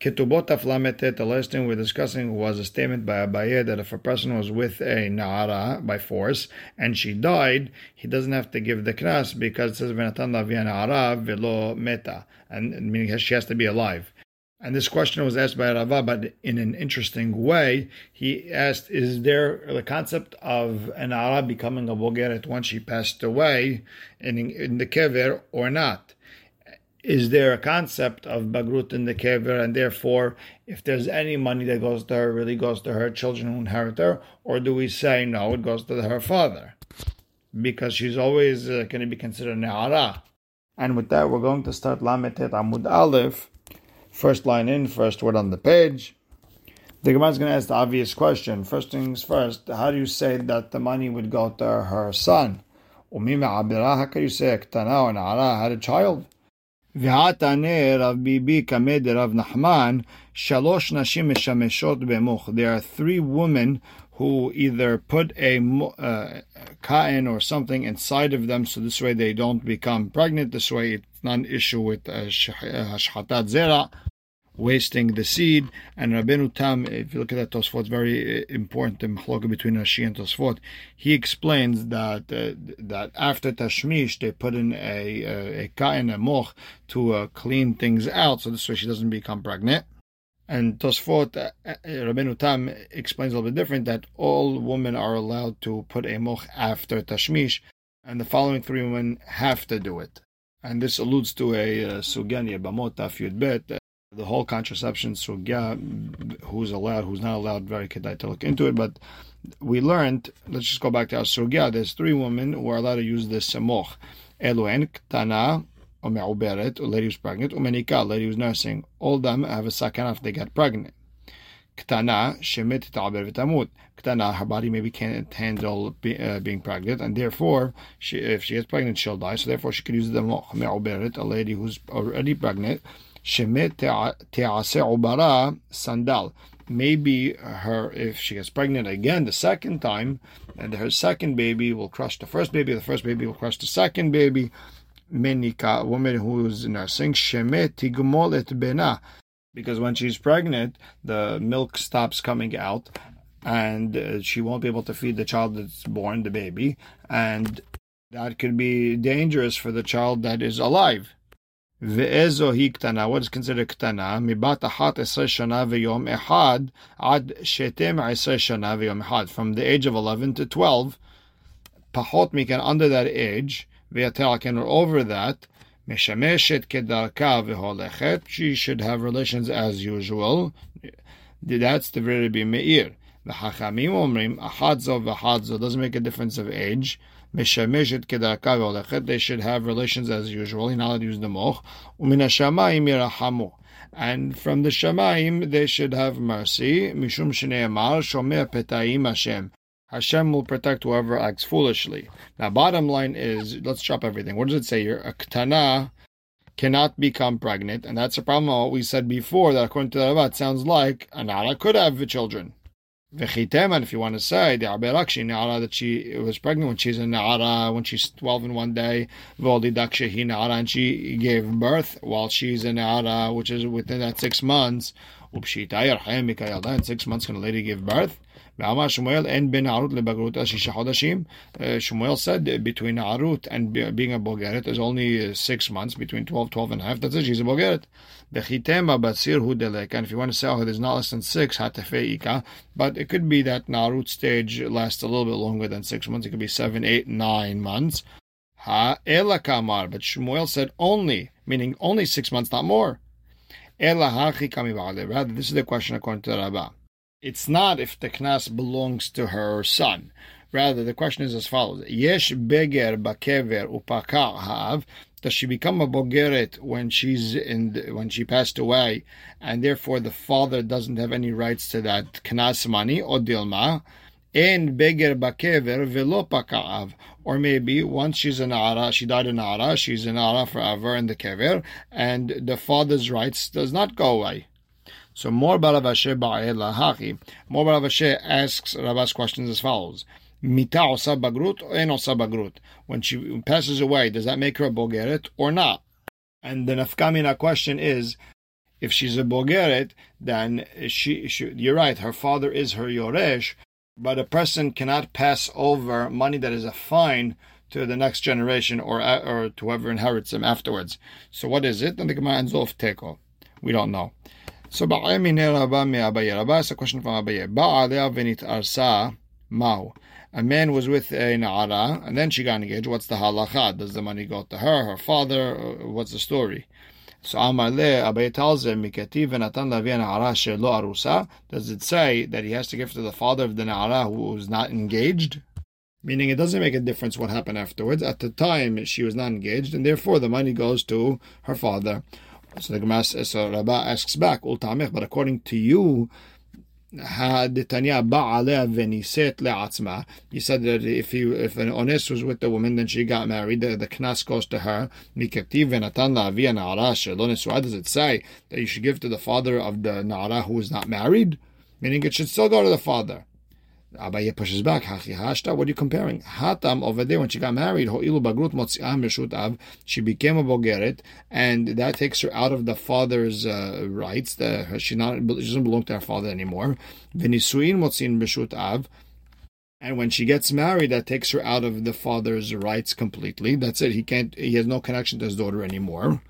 Ketubot Aflametet, the last thing we're discussing was a statement by Abaye that if a person was with a Na'ara by force and she died, he doesn't have to give the knas because it says Venatan Lavia Na'ara velo meta, and meaning she has to be alive. And this question was asked by Rava, but in an interesting way. He asked, is there the concept of an Ara becoming a Bogeret once she passed away in, in the Kever or not? Is there a concept of bagrut in the kever, and therefore, if there's any money that goes to her, really goes to her children who inherit her, or do we say no, it goes to her father, because she's always uh, going to be considered ne'ara? And with that, we're going to start Lametet Amud Aleph, first line in, first word on the page. The Gemara is going to ask the obvious question. First things first, how do you say that the money would go to her son? How can you say Ktana or Na'ara had a child? There are three women who either put a uh, kain or something inside of them, so this way they don't become pregnant. This way it's not an issue with uh, hashchatat uh, zera wasting the seed. And Rabbeinu Tam, if you look at that Tosfot, very uh, important Machloka between Rashi and Tosfot. He explains that uh, that after Tashmish, they put in a, a, a kain, a moch, to uh, clean things out, so this way she doesn't become pregnant. And Tosfot, uh, uh Rabbeinu Tam explains a little bit different that all women are allowed to put a moch after Tashmish, and the following three women have to do it. And this alludes to a uh, Sugani Bamot Yud Bet, the whole contraception sugya, who's allowed, who's not allowed, very kedai to look into it. But we learned, let's just go back to our sugya. There's three women who are allowed to use this semoch. Eluen, ktana, or me'uberet, a lady who's pregnant, umenika, a lady who's nursing. All them have a sakana if they get pregnant. Ktana, shemit ta'aber v'tamut. Ktana, her body maybe can't handle be, uh, being pregnant, and therefore, she, if she gets pregnant, she'll die. So therefore, she could use the me'uberet, a lady who's already pregnant, Shemet te'ase ubara sandal. Maybe her, if she gets pregnant again the second time, and her second baby will crush the first baby, the first baby will crush the second baby. Menika, a woman who is nursing, shemet tigmol bena. Because when she's pregnant, the milk stops coming out, and uh, she won't be able to feed the child that's born, the baby, and that could be dangerous for the child that is alive. ואיזו היא קטנה? What is considered קטנה? מבת 11 שנה ויום אחד עד 12 שנה ויום אחד. From the age of 11 to 12, פחות מכן, under that age, ויותר כן, or over that, משמשת כדרכה והולכת, she should have relations as usual. That's the very be מאיר. וחכמים אומרים, אחת זו ואחת זו, doesn't make a difference of age. they should have relations as usual, in allowed to use the moch. And from the Shamaim, they should have mercy. Mishum Hashem. Hashem will protect whoever acts foolishly. Now, bottom line is, let's chop everything. What does it say here? A ktana cannot become pregnant, and that's a problem. What we said before that according to the Rabbah, it sounds like Anala could have children. If you want to say, the Aberakshi Na'ara, that she was pregnant when she's a Na'ara, when she's 12 in one day, Voldi Dakshahi Na'ara, and she gave birth while she's a Na'ara, which is within that six months. Upshita Yarhem in six months can a lady give birth? Ve'amar Shmuel said between Arut and being a bogeret is only six months, between 12, 12 and a half. That's it. She's a bogeret. And if you want to sell her, there's not less than six hatefeika. But it could be that Arut stage lasts a little bit longer than six months. It could be seven, eight, nine months. Ha elakamar. But Shmuel said only, meaning only six months, not more. Rather, this is the question according to the Rabbah. It's not if the knas belongs to her son. Rather, the question is as follows: Yesh beger bakever upakar hav. Does she become a bogeret when she's in the, when she passed away, and therefore the father doesn't have any rights to that knas money or dilma? En beger bakever velo pakav. Or maybe once she's an ara, she died in ara, she's an ara forever in the kever, and the father's rights does not go away. So more Barav Asher Hachi. More Balavashe asks Rabba's questions as follows. Mita osa bagrut or en osa bagrut? When she passes away, does that make her a bogeret or not? And the nafkamina question is, if she's a bogeret, then she, she, you're right, her father is her yoresh, but a person cannot pass over money that is a fine to the next generation or or to whoever inherits them afterwards. So what is it? And the Gemara ends off teko. We don't know. So Rabba It's a question from Abaye. Ba'alea venit arsa mau. A man was with a na'ara, and then she got engaged. What's the halacha? Does the money go to her, her father? Uh, what's the story? So Amar Le Abaye tells him, Mikati v'natan lavi na'ara shelo arusa. Does it say that he has to give to the father of the na'ara who is not engaged? Meaning it doesn't make a difference what happened afterwards. At the time, she was not engaged, and therefore the money goes to her father. So the Gemara, so Rabbah asks back, but according to you, you said that if he, if an ones was with the woman, then she got married, the, the knas goes to her. So, how does it say that you should give to the father of the nara who is not married? Meaning it should still go to the father. Abaye pushes back. What are you comparing? Hatam over there when she got married, she became a bogeret, and that takes her out of the father's uh, rights. The, she not she doesn't belong to her father anymore. And when she gets married, that takes her out of the father's rights completely. That's it. He can't. He has no connection to his daughter anymore.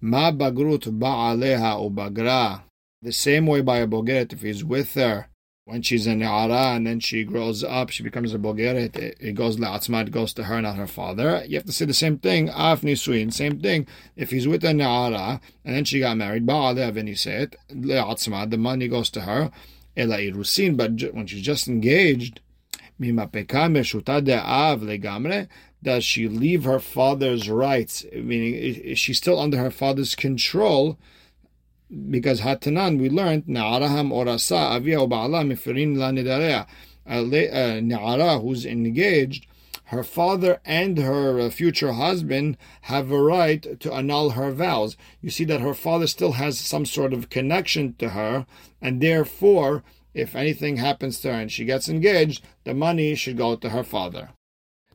Ma bagrut ba'aleha. The same way by a bogeret, if he's with her when she's a ne'ara and then she grows up, she becomes a bogeret, it, it goes la'atzma, it goes to her, not her father. You have to say the same thing, af nisuin, same thing. If he's with a ne'ara and then she got married, ba'aleh v'niset, la'atzma, the money goes to her, ela irusin, but when she's just engaged, does she leave her father's rights, meaning is she still under her father's control, because Hatanan we learned Na'araham orasa avia ba'ala mifirin la nidarea. Na'ara who's engaged, her father and her uh, future husband have a right to annul her vows. You see that her father still has some sort of connection to her, and therefore, if anything happens to her and she gets engaged, the money should go to her father.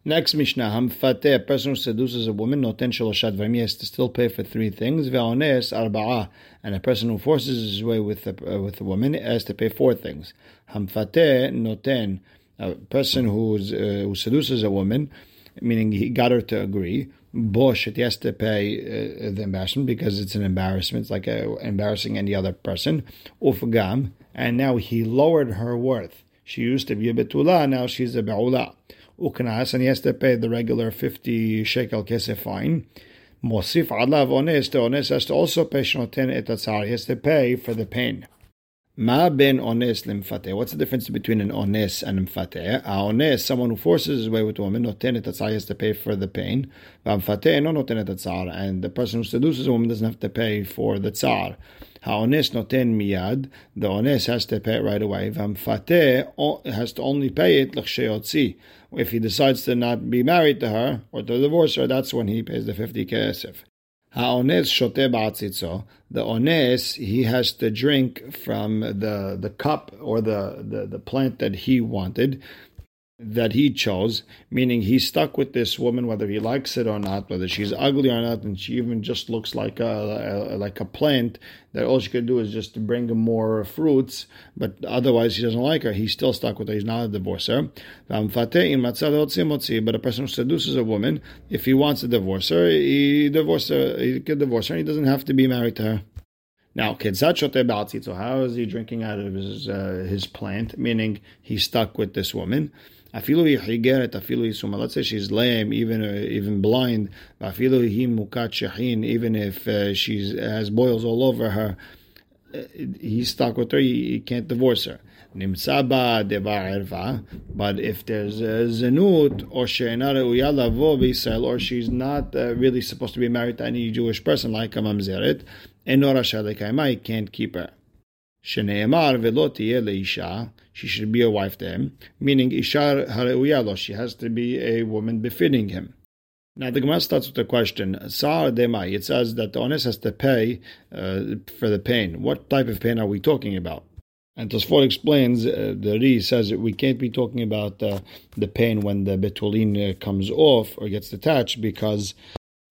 Next Mishnah, Hamfateh, a person who seduces a woman, noten shaloshat he has to still pay for three things. Ve'ones arba'ah, and a person who forces his way with a, uh, with a woman has to pay four things. Hamfate noten, a person who's, uh, who seduces a woman, meaning he got her to agree. Bosh, he has to pay uh, the embarrassment because it's an embarrassment. It's like a, embarrassing any other person. Ufgam, and now he lowered her worth. She used to be a betula, now she's a be'ula uknas, and he has to pay the regular 50 shekel kesef fine. Mosif alav ones, the ones has to also pay shnoten et atzar. He has to pay for the pain. Ma ben ones limfate. What's the difference between an ones and limfate? A ones, someone who forces his way with a woman, noten et atzar, has to pay for the pain. Vamfate, no noten et atzar. And the person who seduces a woman doesn't have to pay for the tsar. Ha'ones noten miyad. The ones has to pay it right away. Vamfate has to only pay it l'chsheyotzi if he decides to not be married to her or to divorce her, that's when he pays the 50 kesef. Ha'ones shote ba'atzitzo. The ones, he has to drink from the, the cup or the, the, the plant that he wanted that he chose, meaning he's stuck with this woman whether he likes it or not, whether she's ugly or not, and she even just looks like a, a like a plant that all she could do is just to bring him more fruits, but otherwise he doesn't like her. He's still stuck with her. He's not a divorcer. But a person who seduces a woman, if he wants to divorce her, he divorce her. He can divorce her. He doesn't have to be married to her. Now, so how is he drinking out of his uh, his plant? Meaning he's stuck with this woman. Afilu higeret, afilu yisuma. Let's say she's lame, even uh, even blind. Afilu hi mukat shahin. Even if uh, she has boils all over her, uh, he's stuck with her. He, he can't divorce her. Nimsaba deva But if there's zenut or she'ena reuya lavo b'Yisrael, or she's not uh, really supposed to be married to any Jewish person like a mamzeret, enora shalekaima, he can't keep her. She should be a wife to him, meaning ishar hareuyalo. She has to be a woman befitting him. Now the Gemara starts with a question. Sar demai. It says that the honest has to pay uh, for the pain. What type of pain are we talking about? And Tosfot explains, uh, the Ri says we can't be talking about uh, the pain when the betulin uh, comes off or gets detached because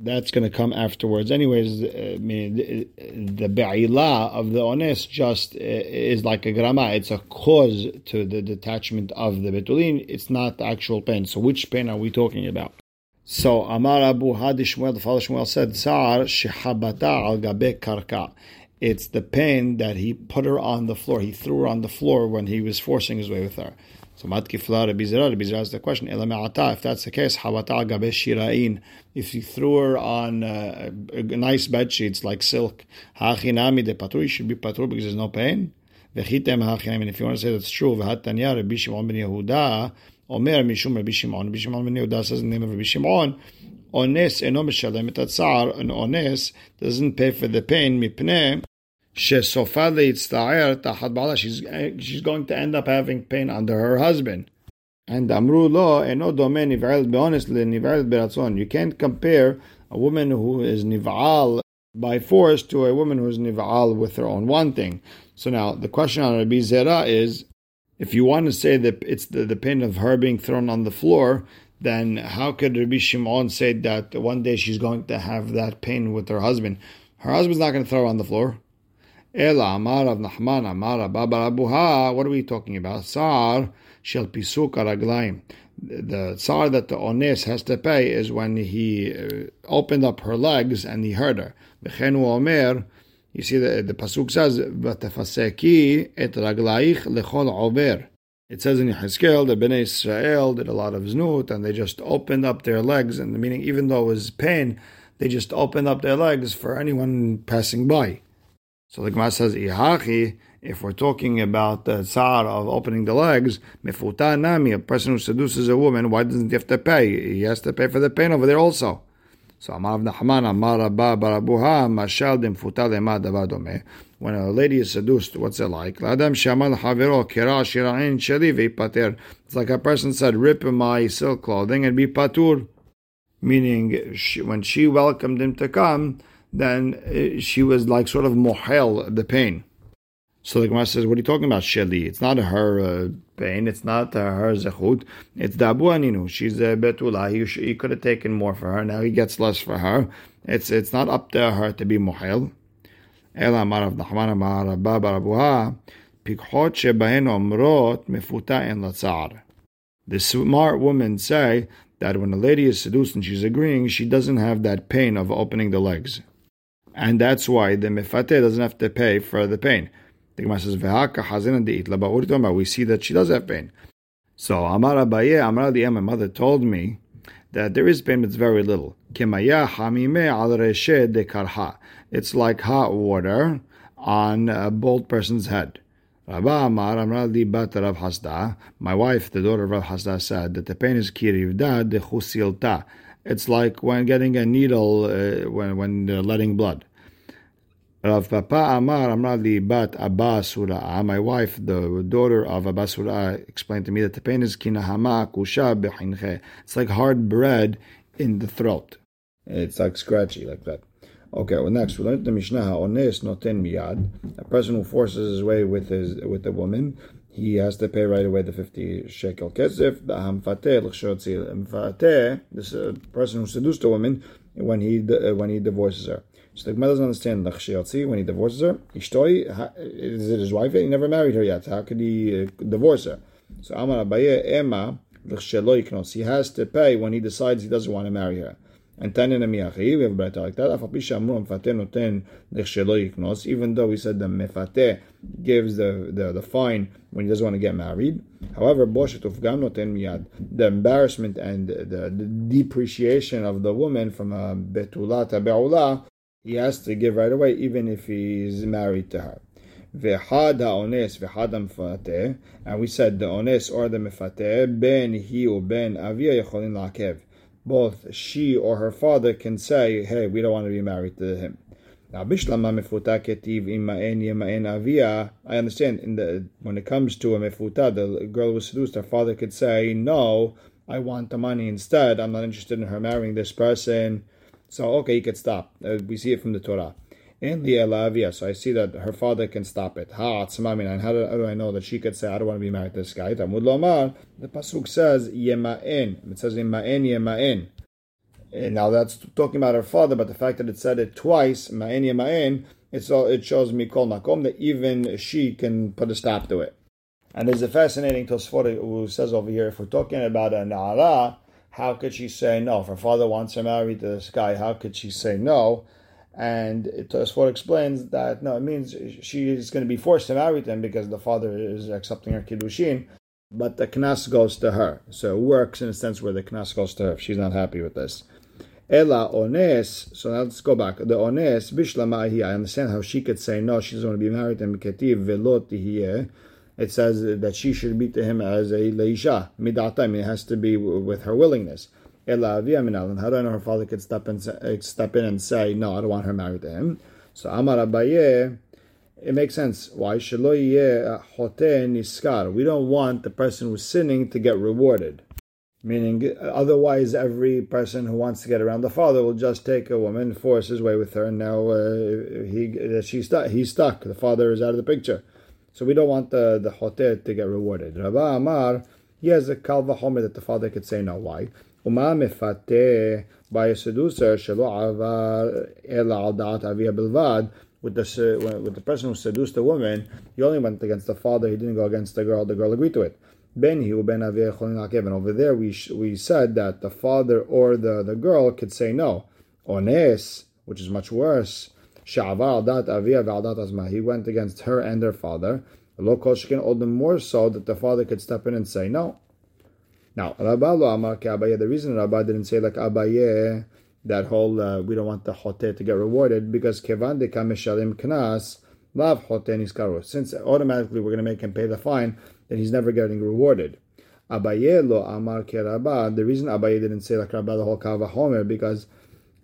that's going to come afterwards. Anyways, I mean, the, be'ila of the ones just uh, is like a grama. It's a cause to the detachment of the betulin. It's not the actual pain. So which pain are we talking about? So Amar Abu Hadi Shmuel, the father Shmuel said, Sa'ar shehabata al gabe karka. It's the pain that he put her on the floor. He threw her on the floor when he was forcing his way with her. So matkifla Rabbi Zera, Rabbi Zera the question, if that's the case, shirain, if you threw her on uh, nice bed sheets like silk, hachinami de patru, should be patru because there's no pain. Vechitem hachinami, if you want to say that's true, v'hatanya Rabbi Shimon ben Yehuda, Omer mishum Rabbi Shimon, Rabbi Shimon ben Yehuda says the name of Rabbi Shimon, ones eno mishalem et atzar, an ones doesn't pay for the pain, mipneh, she's she's she's going to end up having pain under her husband. And amru lo eno domen niv'al be'ones niv'al beratzon. You can't compare a woman who is niv'al by force to a woman who is niv'al with her own wanting. So now the question on Rabbi Zera is, if you want to say that it's the, the pain of her being thrown on the floor, then how could Rabbi Shimon say that one day she's going to have that pain with her husband? Her husband's not going to throw her on the floor. Ela Amar of Nahman Amar Baba Abuha. What are we talking about? Sar shel pisuk raglaim. The tsar that the ones has to pay is when he uh, opened up her legs and he hurt her. V'chenu omer. You see the the pasuk says v'tefaseki et raglaich lechol ober. It says in Yehezkel that Bnei Israel did a lot of znut and they just opened up their legs, and meaning even though it was pain, they just opened up their legs for anyone passing by. So the Gemara says, Ihachi, if we're talking about the tsar of opening the legs, mifuta nami, a person who seduces a woman, why doesn't he have to pay? He has to pay for the pain over there also. So Amar Nahman, Amar Abba Barabuha, Mashal Dimfuta Lema. When a lady is seduced, what's it like? Ladam Shamal Havero Kira Shirain Shalivi Pater. It's like a person said, rip my silk clothing and be patur. Meaning, she, when she welcomed him to come, then uh, she was like sort of mohel, the pain. So the Gemara says, what are you talking about, Sheli? It's not her uh, pain, it's not uh, her zechut, it's the Abu Aninu. She's a betula, he, he could have taken more for her, now he gets less for her. It's it's not up to her to be marav nachman amar baba rabuha, pikhot shebahen omrot mefuta en latzar. The smart women say that when a lady is seduced and she's agreeing, she doesn't have that pain of opening the legs and that's why the mefate doesn't have to pay for the pain. The Gemara says, "V'haka hazina de'it We see that she does have pain. So Amar Abaye, Amar my mother told me that there is pain, but it's very little. Kemaya hamime al de karha. It's like hot water on a bald person's head. Amar Amar. My wife, the daughter of Rav Hasda, said that the pain is kirivda de chusilta. It's like when getting a needle uh, when when letting blood. Rav Papa Amar Amrali Bat Abbas My wife, the daughter of Abbas explained to me that the pain is kinahama kusha bechinche. It's like hard bread in the throat. It's like scratchy, like that. Okay, well next we learned the Mishnah Ones noten miyad. A person who forces his way with his with a woman, he has to pay right away the fifty shekel kesef. The hamfateh. This uh, person who seduced a woman when he uh, when he divorces her. So the Gemara doesn't understand Lachshiotzi when he divorces her. Ishtoi, is it his wife? He never married her yet. How could he uh, divorce her? So Amar Abaye Emma He has to pay when he decides he doesn't want to marry her. And Tanin Miyachi, we have a better like that. Even though we said the mefate gives the, the, the fine when he doesn't want to get married. However, the embarrassment and the, the depreciation of the woman from a betula to be'ula he has to give right away, even if he's married to her. V'had ha'ones v'had ha'mfateh, and we said the ones or the mefateh, ben he or ben avia yecholin la'akev. Both she or her father can say, hey, we don't want to be married to him. Now, bishlama mefuta ketiv ima'en yema'en avia. I understand in the when it comes to a mefuta, the girl was seduced. Her father could say, "No, I want the money instead. I'm not interested in her marrying this person." So okay, you could stop. Uh, we see it from the Torah. And the Elavia, so I see that her father can stop it. Ha and how do, how do I know that she could say, I don't want to be married to this guy? Tamud the Pasuk says, Yema'en. It says, Yema'en, Yema'en. And now that's talking about her father, but the fact that it said it twice, ma'en ma'en, it's all, it shows mikol makom that even she can put a stop to it. And there's a fascinating Tosfot who says over here, if we're talking about a na'ara, how could she say no? If her father wants her married to this guy, how could she say no? And Tosfot explains that no, it means she is going to be forced to marry him because the father is accepting her kiddushin, but the knas goes to her. So it works in a sense where the knas goes to her if she's not happy with this. Ela ones. So now let's go back. The ones bishlama I understand how she could say no. She doesn't want to be married to him. Ketiv velot It says that she should be to him as a leisha midata. I mean, it has to be with her willingness. Ela avia. How do I know her father could step in, step in and say no? I don't want her married to him. So Amar Abaye. It makes sense. Why? niskar. We don't want the person who's sinning to get rewarded. Meaning, otherwise, every person who wants to get around the father will just take a woman, force his way with her, and now uh, he she's stuck. He's stuck. The father is out of the picture. So we don't want the the hotet to get rewarded. Rabba Amar, he has a kalva homer that the father could say no. Why? Uma mefate by a seducer shelo avar el al da'at avia bilvad. With the with the person who seduced the woman, he only went against the father. He didn't go against the girl. The girl agreed to it. Ben Hu Ben And over there we we said that the father or the, the girl could say no. Ones, which is much worse. Sha'avar dat avia azma. He went against her and her father. Lo koshkin, all the more so that the father could step in and say no. Now, Rabba lo amar Abaye. The reason Rabba didn't say like Abaye, that whole uh, we don't want the hote to get rewarded because kevan de kameshalim knas lav hote niskaru. Since automatically we're going to make him pay the fine then he's never getting rewarded. Abaye lo amar keraba. The reason Abaye didn't say like Rabba the whole kava homer because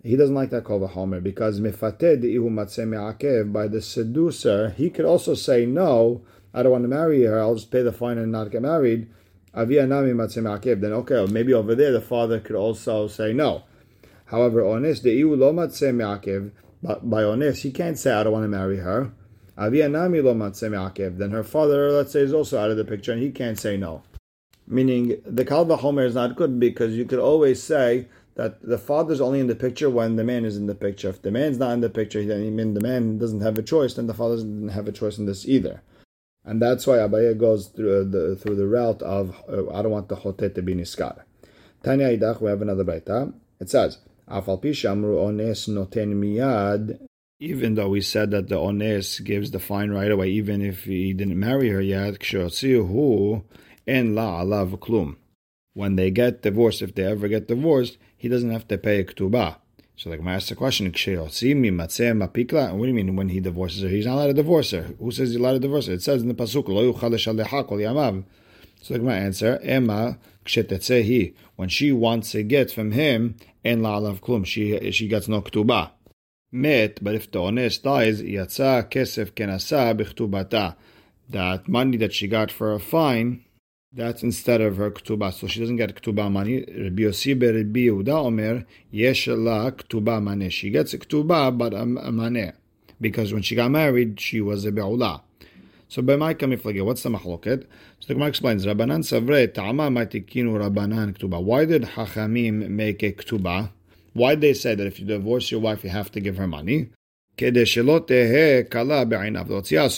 he doesn't like that kava homer because mifated ihu akev by the seducer he could also say no. I don't want to marry her. I'll just pay the fine and not get married. Avia nami akev. Then okay, maybe over there the father could also say no. However, honest the ihu lo akev. But by honest, he can't say I don't want to marry her Avianami lo matze Then her father, let's say, is also out of the picture, and he can't say no. Meaning, the kalva homer is not good because you could always say that the father's only in the picture when the man is in the picture. If the man's not in the picture, then the man doesn't have a choice. Then the father doesn't have a choice in this either. And that's why Abaye goes through the through the route of uh, I don't want the chotet to be niskar. Tanya idach, we have another baita. It says, ones noten miyad even though we said that the ones gives the fine right away, even if he didn't marry her yet, en la alav klum. When they get divorced, if they ever get divorced, he doesn't have to pay a ktubah. So the Gemara asks the question, what do you mean when he divorces her? He's not allowed to divorce her. Who says he's allowed to divorce her? It says in the Pasuk, So the Gemara answer, Emma when she wants a get from him, en la alav klum, she, she gets no ktubah met, but if the honest dies, yatsa kesef kenasa b'chtubata. That money that she got for a fine, that's instead of her ktubah. So she doesn't get ktubah money. Rabbi Yossi Rabbi Yehuda Omer, yesh la ktubah maneh. She gets a ktubah, but a, maneh. Because when she got married, she was a be'ula. So b'mai kamiflage, what's the machloket? So the Gemara explains, Rabbanan savre ta'ama matikinu Rabbanan ktubah. Why did Hachamim make a ktubah? Why did they say that if you divorce your wife, you have to give her money? So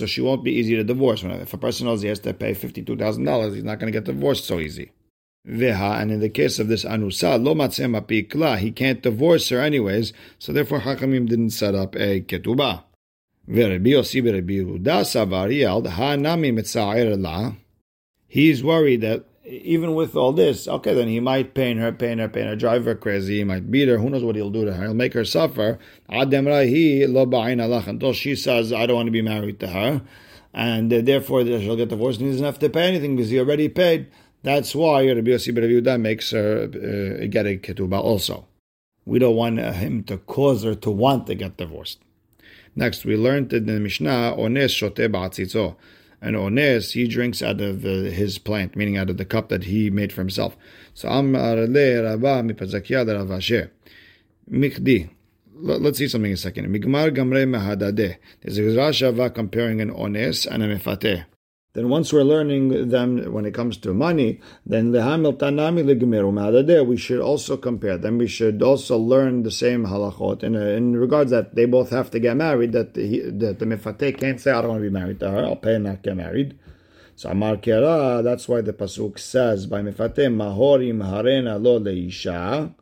she won't be easy to divorce. If a person knows he has to pay $52,000, he's not going to get divorced so easy. And in the case of this anusa, he can't divorce her anyways, so therefore Hakamim didn't set up a ketubah. He's worried that even with all this, okay, then he might pain her, pain her, pain her, drive her crazy, he might beat her, who knows what he'll do to her, he'll make her suffer. Until she says, I don't want to be married to her, and uh, therefore she'll get divorced and he doesn't have to pay anything because he already paid. That's why Rabbi Yossi Yehuda makes her uh, get a ketubah also. We don't want uh, him to cause her to want to get divorced. Next, we learned in the Mishnah, Ones shote ba'atzitzo and ones he drinks out of uh, his plant, meaning out of the cup that he made for himself. So. Mikdi. Let's see something in a second. There's a Rashava comparing an ones and a mefate. Then once we're learning them when it comes to money, then lehamil tanami legemiru we should also compare them. We should also learn the same halachot in, in regards that they both have to get married. That the, that the mifate can't say I don't want to be married to her. I'll pay and not get married. So Amar Kera, that's why the pasuk says by mifate mahorim harena lo leisha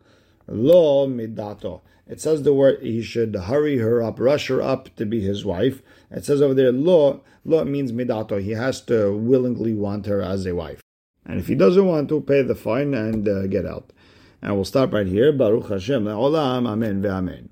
lo midato. It says the word he should hurry her up, rush her up to be his wife. It says over there lo Lo means midato. He has to willingly want her as a wife. And if he doesn't want to, pay the fine and uh, get out. And we'll stop right here. Baruch Hashem. Olam. Amen. Ve'amen.